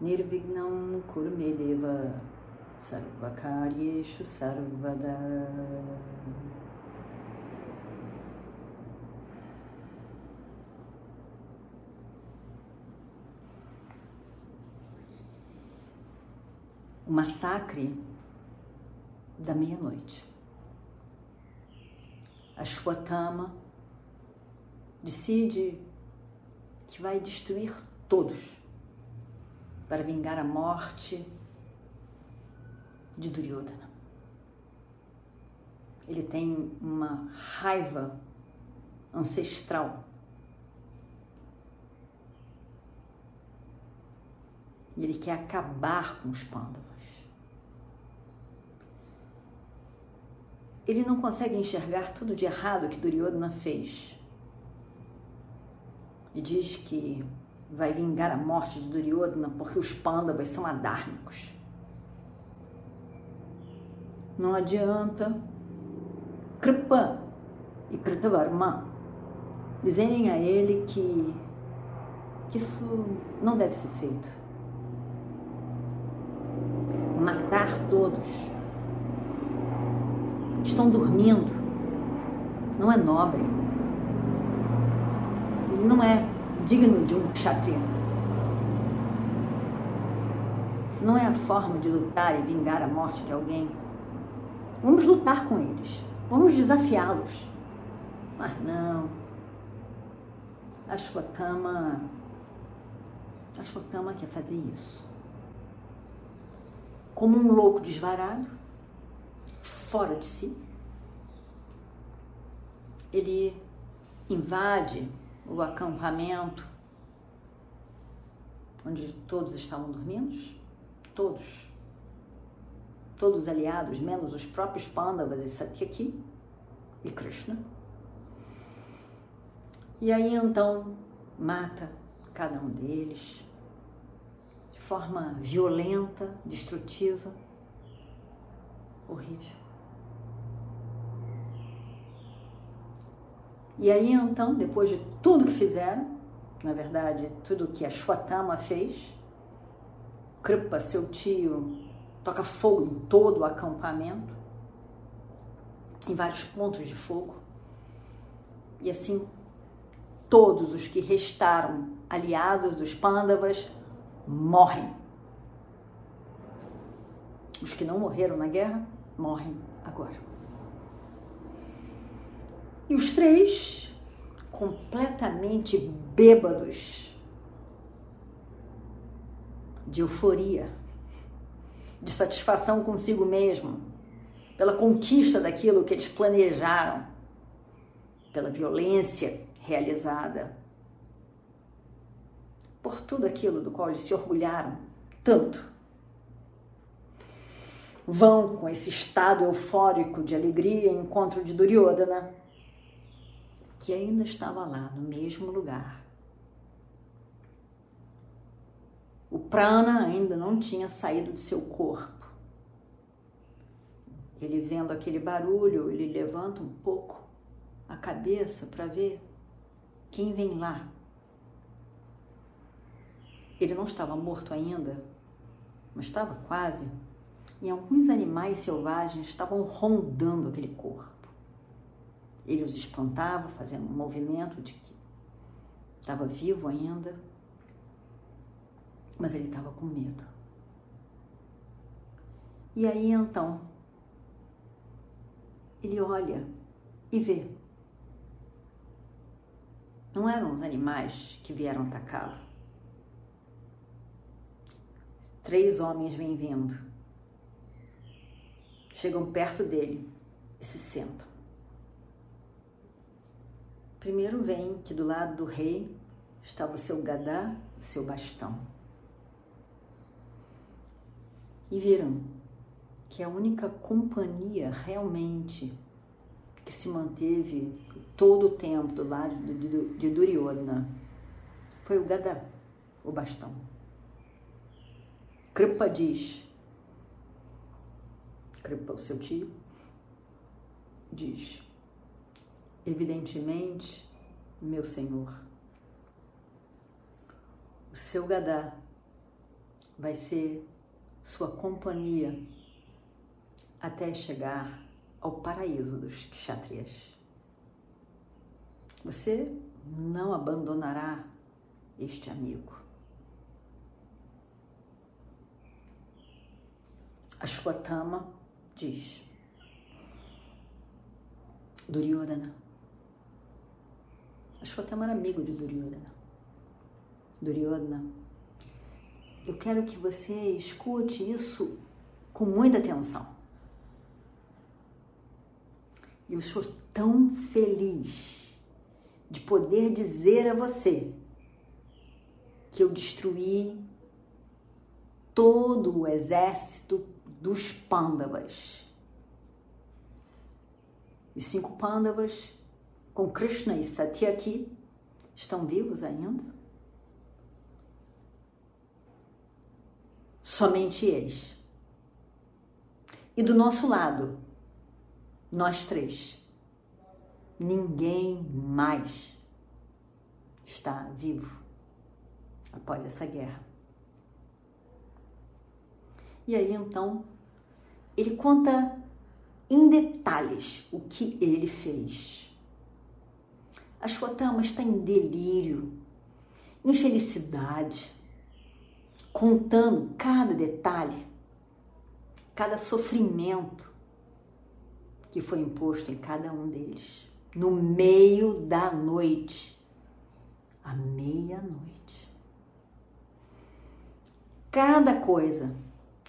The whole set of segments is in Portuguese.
Nirvignam Kurmedeva Sarvakaryeshu Sarvada o massacre da meia-noite. A Shwatama decide que vai destruir todos para vingar a morte de Duryodhana. Ele tem uma raiva ancestral. E ele quer acabar com os Pandavas. Ele não consegue enxergar tudo de errado que Duryodhana fez. E diz que vai vingar a morte de Duryodhana porque os Pandavas são adármicos. Não adianta Kripa e Kritavarma dizerem a ele que, que isso não deve ser feito. Matar todos estão dormindo. Não é nobre. Não é digno de um kshatriya. Não é a forma de lutar e vingar a morte de alguém. Vamos lutar com eles. Vamos desafiá-los. Mas não. A Ashwatthama, Ashwatthama quer fazer isso. Como um louco desvarado, fora de si. Ele invade o acampamento onde todos estavam dormindo, todos, todos aliados, menos os próprios Pandavas e Satyaki e Krishna. E aí então mata cada um deles de forma violenta, destrutiva, horrível. E aí então, depois de tudo que fizeram, na verdade, tudo que a Shwatama fez, Kripa, seu tio, toca fogo em todo o acampamento, em vários pontos de fogo. E assim, todos os que restaram aliados dos Pandavas morrem. Os que não morreram na guerra morrem agora. E os três, completamente bêbados de euforia, de satisfação consigo mesmo, pela conquista daquilo que eles planejaram, pela violência realizada, por tudo aquilo do qual eles se orgulharam tanto. Vão com esse estado eufórico de alegria em encontro de Duryodhana que ainda estava lá, no mesmo lugar. O prana ainda não tinha saído de seu corpo. Ele vendo aquele barulho, ele levanta um pouco a cabeça para ver quem vem lá. Ele não estava morto ainda, mas estava quase. E alguns animais selvagens estavam rondando aquele corpo. Ele os espantava, fazendo um movimento de que estava vivo ainda, mas ele estava com medo. E aí então, ele olha e vê. Não eram os animais que vieram atacá-lo. Três homens vêm vindo. Chegam perto dele e se sentam. Primeiro vem que do lado do rei estava o seu gadá, o seu bastão. e viram que a única companhia realmente que se manteve todo o tempo do lado de Duryodhana foi o Gada, o bastão. Kripa diz, Kripa, o seu tio, diz, evidentemente, meu senhor, o seu Gadá vai ser sua companhia até chegar ao paraíso dos kshatriyas. Você não abandonará este amigo. Ashwatthama diz: Duryodhana. Ashwatthama era amigo de Duryodhana. Duryodhana, eu quero que você escute isso com muita atenção. Eu estou tão feliz de poder dizer a você que eu destruí todo o exército dos Pandavas. Os cinco Pandavas, com Krishna e Satyaki, estão vivos ainda? Somente eles. E do nosso lado, nós três, ninguém mais está vivo após essa guerra. E aí então ele conta em detalhes o que ele fez. A está em delírio, infelicidade, contando cada detalhe, cada sofrimento que foi imposto em cada um deles, no meio da noite, à meia-noite. Cada coisa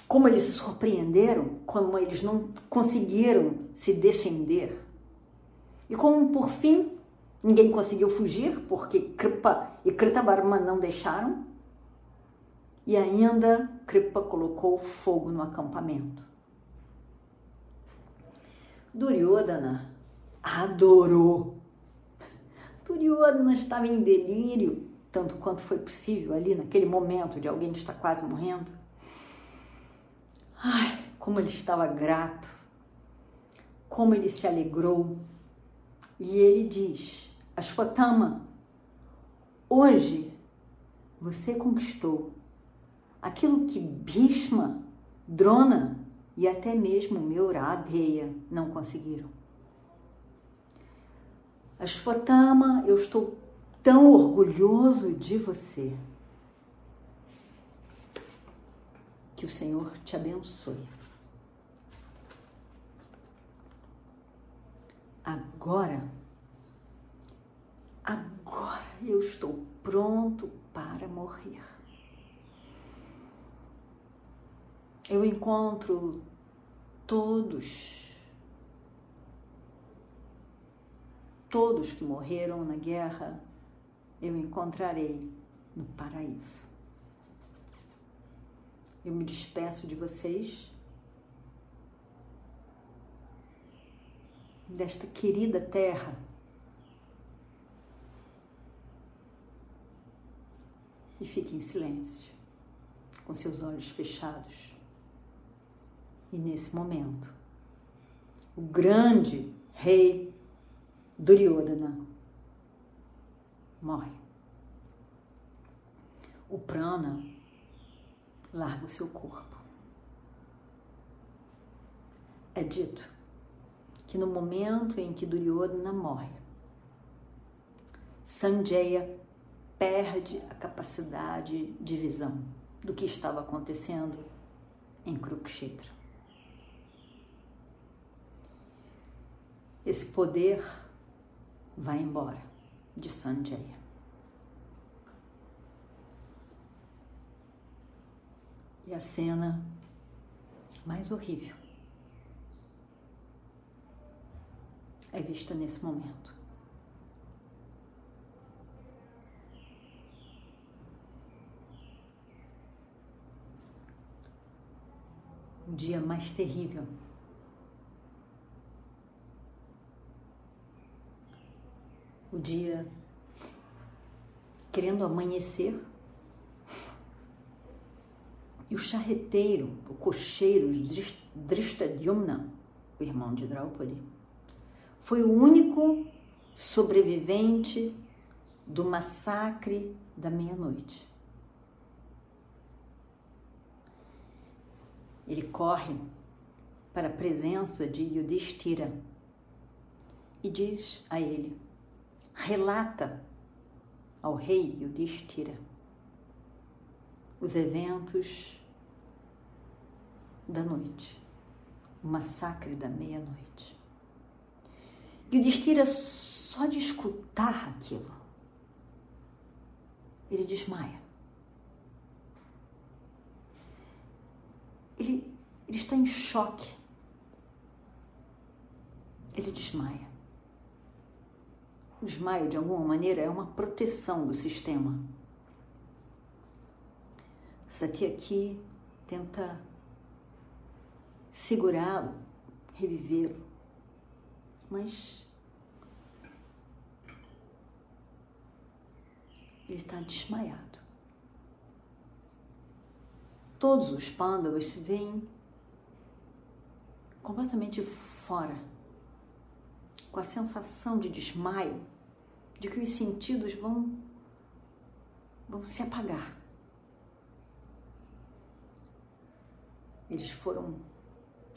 como eles surpreenderam, como eles não conseguiram se defender. E como por fim ninguém conseguiu fugir, porque Kripa e Kritavarma não deixaram, e ainda Kripa colocou fogo no acampamento. Duryodhana adorou. Duryodhana estava em delírio, tanto quanto foi possível ali naquele momento de alguém que está quase morrendo. Ai, como ele estava grato, como ele se alegrou. E ele diz: Ashwatthama, hoje você conquistou aquilo que Bhishma, Drona e até mesmo meu Radheya não conseguiram. Ashwatthama, eu estou tão orgulhoso de você. Que o Senhor te abençoe. Agora, agora eu estou pronto para morrer. Eu encontro todos, todos que morreram na guerra, eu encontrarei no paraíso. Eu me despeço de vocês, desta querida terra. E fique em silêncio, com seus olhos fechados. E nesse momento, o grande rei Duryodhana morre. O prana larga o seu corpo. É dito que no momento em que Duryodhana morre, Sanjaya perde a capacidade de visão do que estava acontecendo em Kurukshetra. Esse poder vai embora de Sanjaya. E a cena mais horrível é vista nesse momento. O dia mais terrível. O dia querendo amanhecer. E o charreteiro, o cocheiro Drishtadyumna, o irmão de Draupadi, foi o único sobrevivente do massacre da meia-noite. Ele corre para a presença de Yudhishthira e diz a ele: relata ao rei Yudhishthira os eventos da noite, o massacre da meia-noite. Yudhishthira, só de escutar aquilo, ele desmaia. Ele, ele está em choque. Ele desmaia. O desmaio, de alguma maneira, é uma proteção do sistema. Satyaki tenta segurá-lo, revivê-lo, mas ele está desmaiado todos os pândavas se veem completamente fora, com a sensação de desmaio, de que os sentidos vão, vão se apagar. Eles foram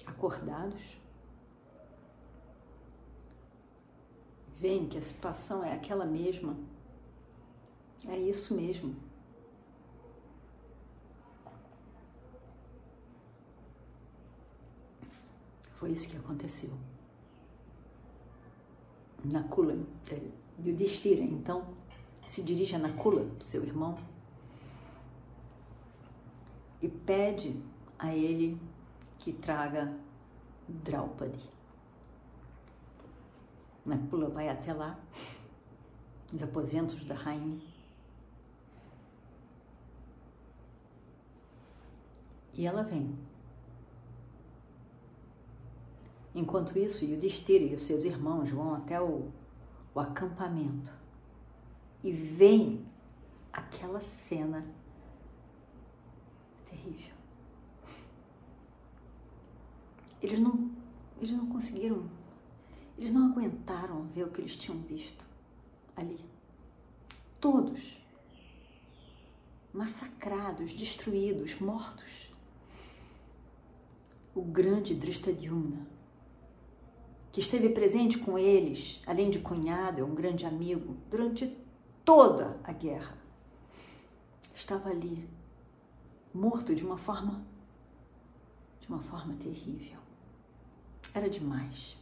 acordados, veem que a situação é aquela mesma, é isso mesmo. Foi isso que aconteceu. Nakula, Yudhishthira, então, se dirige a Nakula, seu irmão, e pede a ele que traga Draupadi. Nakula vai até lá, nos aposentos da rainha, e ela vem Enquanto isso, Yudhishthira e os seus irmãos vão até o, o acampamento e veem aquela cena terrível. Eles não, eles não conseguiram, eles não aguentaram ver o que eles tinham visto ali. Todos massacrados, destruídos, mortos. O grande Drishtadyumna que esteve presente com eles, além de cunhado, é um grande amigo, durante toda a guerra. Estava ali, morto de uma forma de uma forma terrível. Era demais.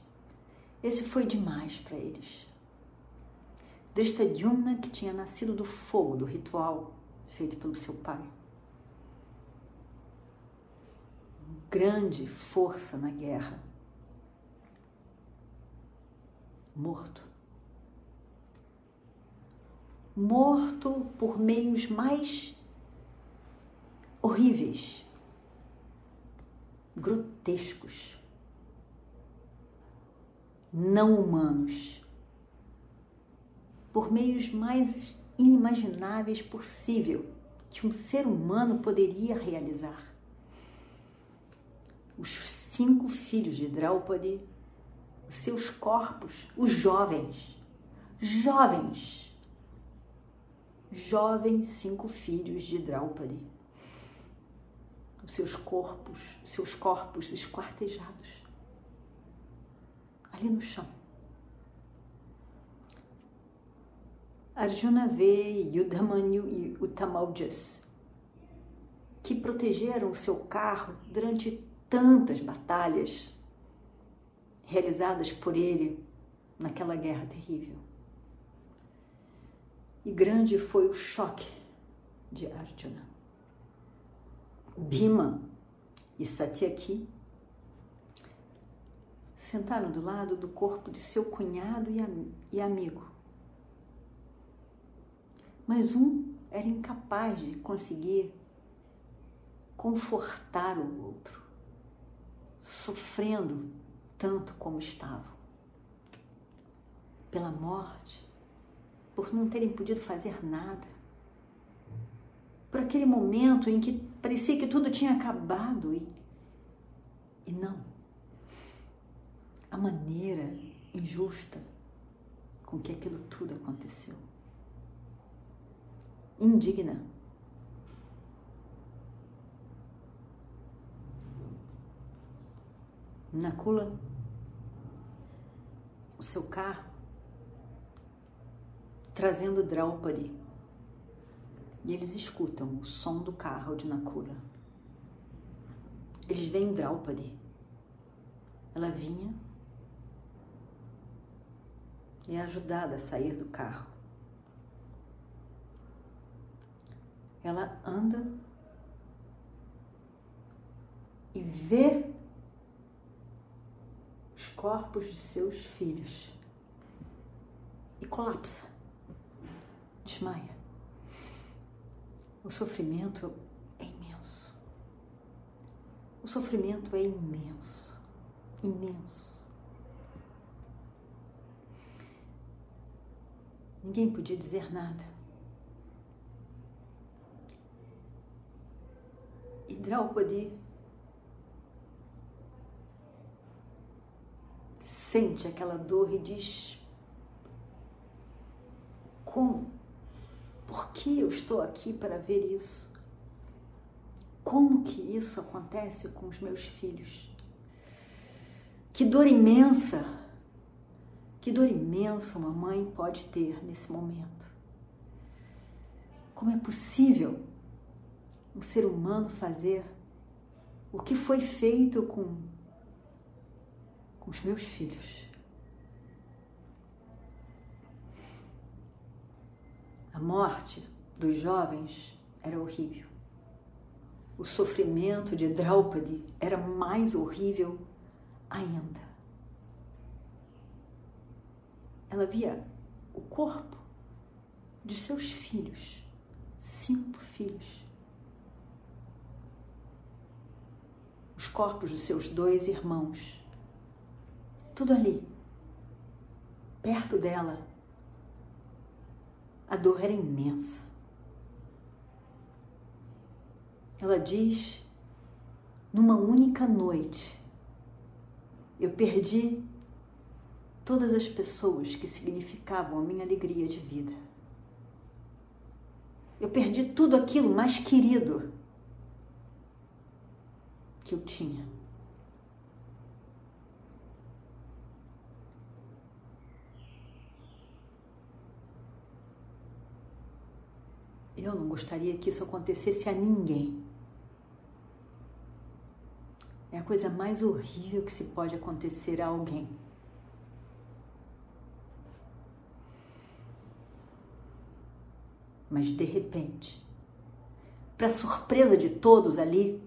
Esse foi demais para eles. Drishtadyumna, que tinha nascido do fogo do ritual feito pelo seu pai. Grande força na guerra morto. Morto por meios mais horríveis, grotescos, não humanos, por meios mais inimagináveis possível que um ser humano poderia realizar. Os cinco filhos de Draupadi seus corpos, os jovens, jovens, jovens cinco filhos de Draupadi, os seus corpos, seus corpos esquartejados, ali no chão. Arjuna vê Yudhamanyu e Utamaujas, que protegeram seu carro durante tantas batalhas realizadas por ele naquela guerra terrível. E grande foi o choque de Arjuna. Bhima e Satyaki sentaram do lado do corpo de seu cunhado e amigo. Mas um era incapaz de conseguir confortar o outro. sofrendo tanto como estavam. Pela morte, por não terem podido fazer nada. Por aquele momento em que parecia que tudo tinha acabado e, e não. A maneira injusta com que aquilo tudo aconteceu. Indigna. Nakula, o seu carro, trazendo Draupadi. E eles escutam o som do carro de Nakula. Eles veem Draupadi. Ela vinha e é ajudada a sair do carro. Ela anda e vê corpos de seus filhos e colapsa, desmaia. O sofrimento é imenso. O sofrimento é imenso, imenso. Ninguém podia dizer nada. E sente aquela dor e diz: Como? Por que eu estou aqui para ver isso? Como que isso acontece com os meus filhos? Que dor imensa! Que dor imensa uma mãe pode ter nesse momento. Como é possível um ser humano fazer o que foi feito com, os meus filhos? A morte dos jovens era horrível. O sofrimento de Draupadi era mais horrível ainda ela via o corpo de seus filhos, cinco filhos. Os corpos dos seus dois irmãos. Tudo ali, perto dela. A dor era imensa. Ela diz: numa única noite, eu perdi todas as pessoas que significavam a minha alegria de vida. Eu perdi tudo aquilo mais querido que eu tinha. Eu não gostaria que isso acontecesse a ninguém. É a coisa mais horrível que se pode acontecer a alguém. Mas de repente, para surpresa de todos ali,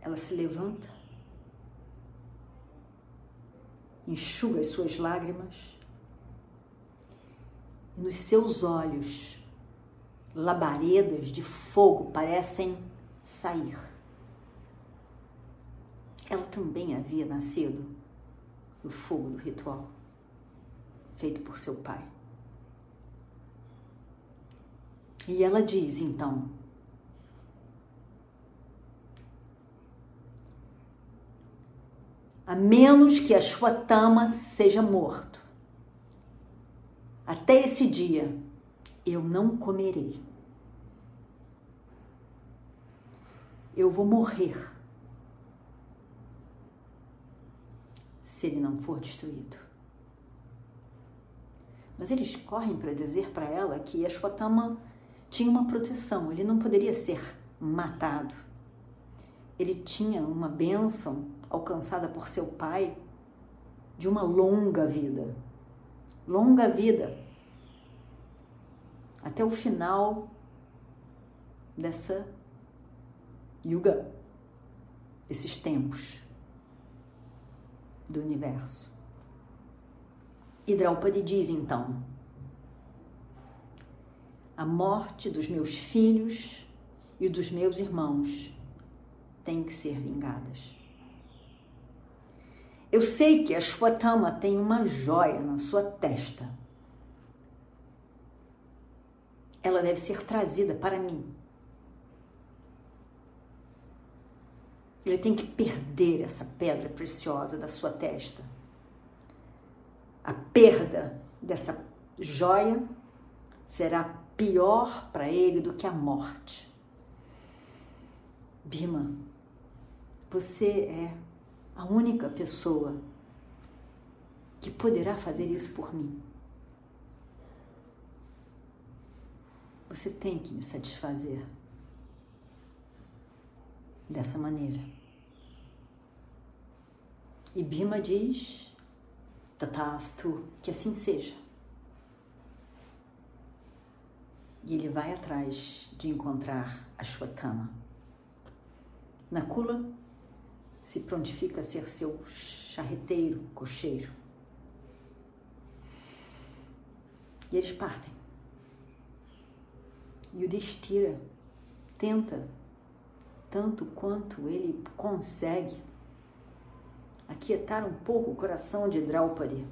ela se levanta, enxuga as suas lágrimas e nos seus olhos labaredas de fogo parecem sair. Ela também havia nascido no fogo do ritual feito por seu pai. E ela diz então: a menos que a Shwatama seja morto. Até esse dia eu não comerei. Eu vou morrer se ele não for destruído. Mas eles correm para dizer para ela que Ashwatthama tinha uma proteção, ele não poderia ser matado. Ele tinha uma bênção alcançada por seu pai de uma longa vida. Longa vida. Até o final dessa yuga, esses tempos do universo. E Draupadi diz então: a morte dos meus filhos e dos meus irmãos têm que ser vingadas. Eu sei que a Shwatama tem uma joia na sua testa. Ela deve ser trazida para mim. Ele tem que perder essa pedra preciosa da sua testa. A perda dessa joia será pior para ele do que a morte. Bima, você é a única pessoa que poderá fazer isso por mim. Você tem que me satisfazer dessa maneira. E Bima diz, Tatastu, que assim seja. E ele vai atrás de encontrar a Shwatama. Nakula se prontifica a ser seu charreteiro, cocheiro. E eles partem. E o Destira tenta, tanto quanto ele consegue, aquietar um pouco o coração de Draupadi,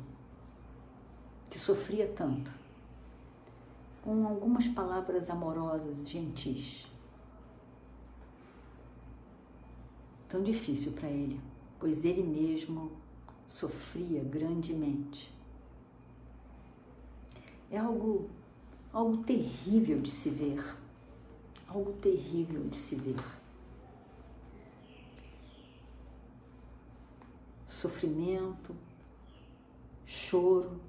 que sofria tanto, com algumas palavras amorosas, gentis. tão difícil para ele, pois ele mesmo sofria grandemente. É algo, algo terrível de se ver, algo terrível de se ver. Sofrimento, choro.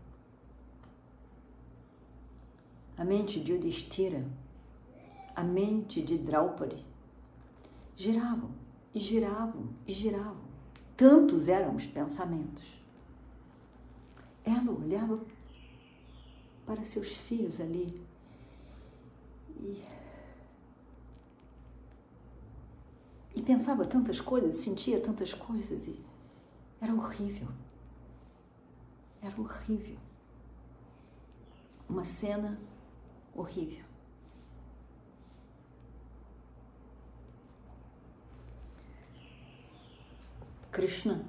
A mente de Udistira, a mente de Draupadi giravam e giravam e giravam. Tantos eram os pensamentos. Ela olhava para seus filhos ali e, e pensava tantas coisas, sentia tantas coisas e era horrível. Era horrível. Uma cena horrível. Krishna,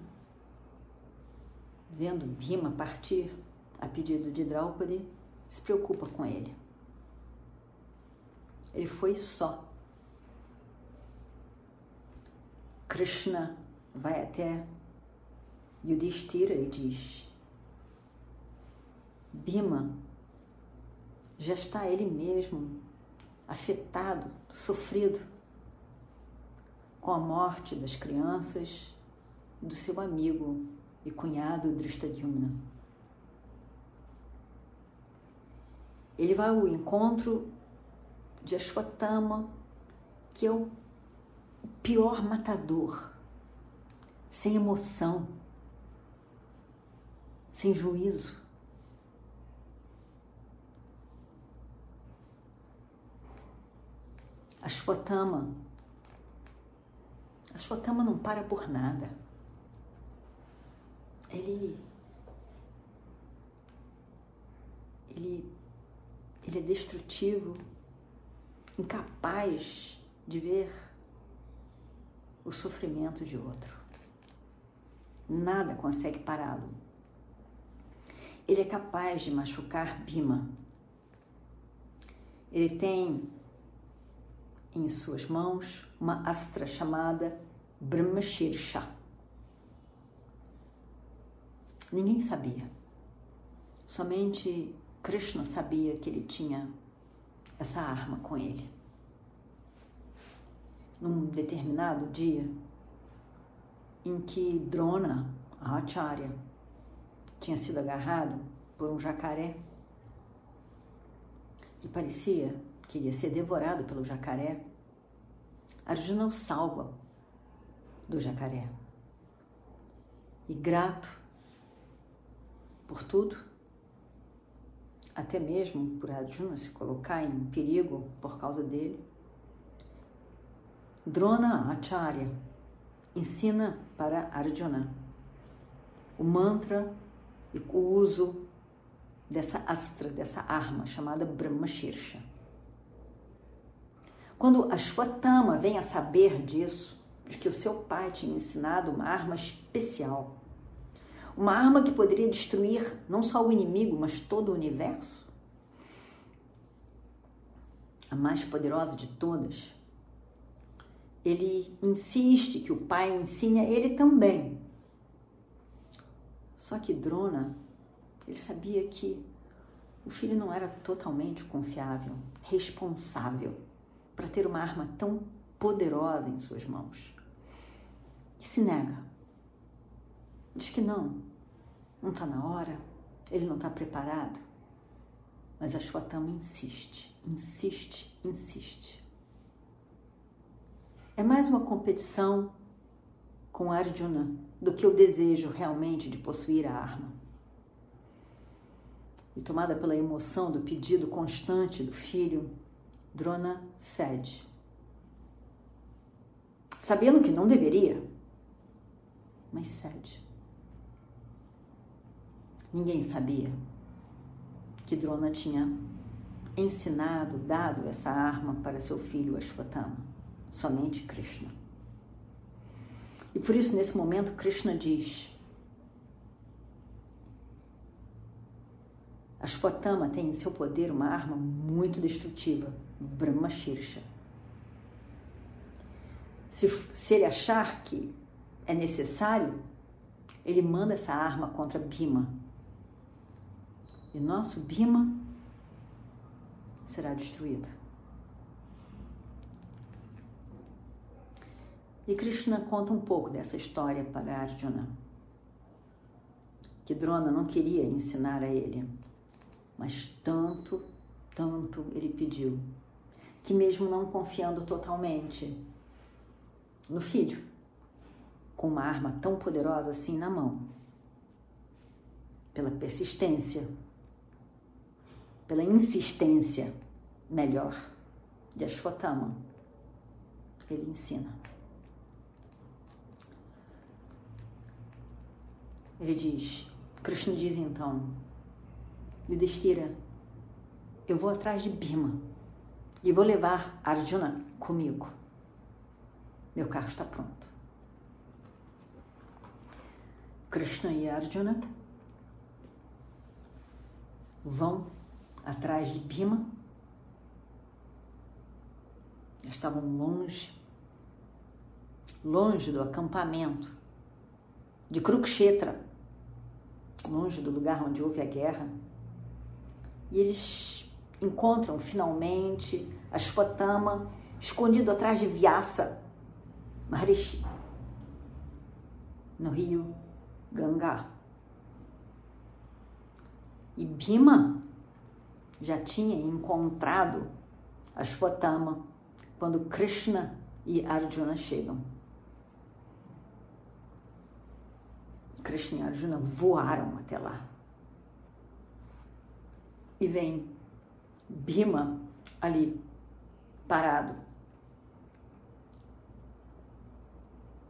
vendo Bhima partir a pedido de Draupadi, se preocupa com ele. Ele foi só. Krishna vai até Yudhishthira e diz: Bhima já está ele mesmo afetado, sofrido com a morte das crianças do seu amigo e cunhado Drishtadyumna. Ele vai ao encontro de Ashwatthama, que é o pior matador, sem emoção, sem juízo. Ashwatthama, Ashwatthama não para por nada ele, ele, ele é destrutivo, incapaz de ver o sofrimento de outro. Nada consegue pará-lo. Ele é capaz de machucar Bima. Ele tem em suas mãos uma astra chamada Brahmashirsha. Ninguém sabia. Somente Krishna sabia que ele tinha essa arma com ele. Num determinado dia, em que Drona, a Acharya, tinha sido agarrado por um jacaré e parecia que ia ser devorado pelo jacaré, Arjuna o salva do jacaré. E grato por tudo, até mesmo por Arjuna se colocar em perigo por causa dele. Drona Acharya ensina para Arjuna o mantra e o uso dessa astra, dessa arma chamada Brahmashirsha. Quando Ashwatthama vem a saber disso, de que o seu pai tinha ensinado uma arma especial. Uma arma que poderia destruir não só o inimigo, mas todo o universo? A mais poderosa de todas. Ele insiste que o pai ensine a ele também. Só que Drona, ele sabia que o filho não era totalmente confiável, responsável para ter uma arma tão poderosa em suas mãos. E se nega. Diz que não, não está na hora, ele não está preparado. Mas a insiste, insiste, insiste. É mais uma competição com Arjuna do que o desejo realmente de possuir a arma. E tomada pela emoção do pedido constante do filho, Drona cede. Sabendo que não deveria, mas cede. Ninguém sabia que Drona tinha ensinado, dado essa arma para seu filho Ashwatthama, somente Krishna. E por isso, nesse momento, Krishna diz: Ashwatthama tem em seu poder uma arma muito destrutiva, Brahma Shirsha. Se, se ele achar que é necessário, ele manda essa arma contra Bhima. E nosso Bhima será destruído. E Krishna conta um pouco dessa história para Arjuna. Que Drona não queria ensinar a ele, mas tanto, tanto ele pediu, que mesmo não confiando totalmente no filho, com uma arma tão poderosa assim na mão, pela persistência, pela insistência, melhor, de Ashwatthama, ele ensina. Ele diz, Krishna diz então, Yudhishthira, eu vou atrás de Bhima e vou levar Arjuna comigo. Meu carro está pronto. Krishna e Arjuna vão atrás de Bhima. Estavam longe, longe do acampamento de Kurukshetra, longe do lugar onde houve a guerra. E eles encontram finalmente Ashwatthama escondido atrás de Vyasa Maharishi no rio Ganga. E Bhima já tinha encontrado Ashwatthama quando Krishna e Arjuna chegam. Krishna e Arjuna voaram até lá. E vem Bhima ali, parado,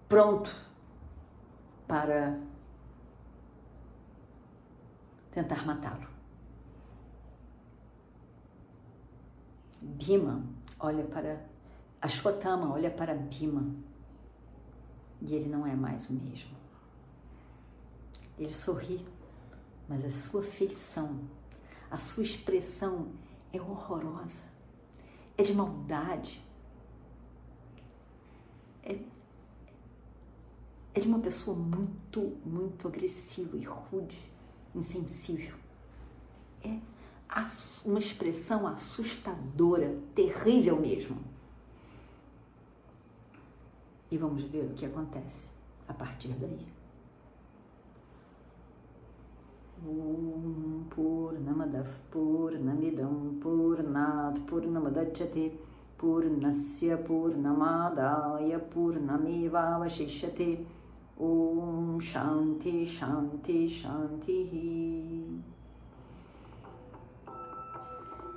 pronto para tentar matá-lo. Bhima olha para Ashwatthama, olha para Bhima e ele não é mais o mesmo. Ele sorri, mas a sua feição, a sua expressão é horrorosa, é de maldade, é, é de uma pessoa muito, muito agressiva e rude, insensível. É uma expressão assustadora, terrível mesmo. E vamos ver o que acontece a partir daí. Om Purnamadav Purnamidam Purnat Purnamadachyate Purnasya Purnamadaya Purnamevavashishyate Om Shanti Shanti Shanti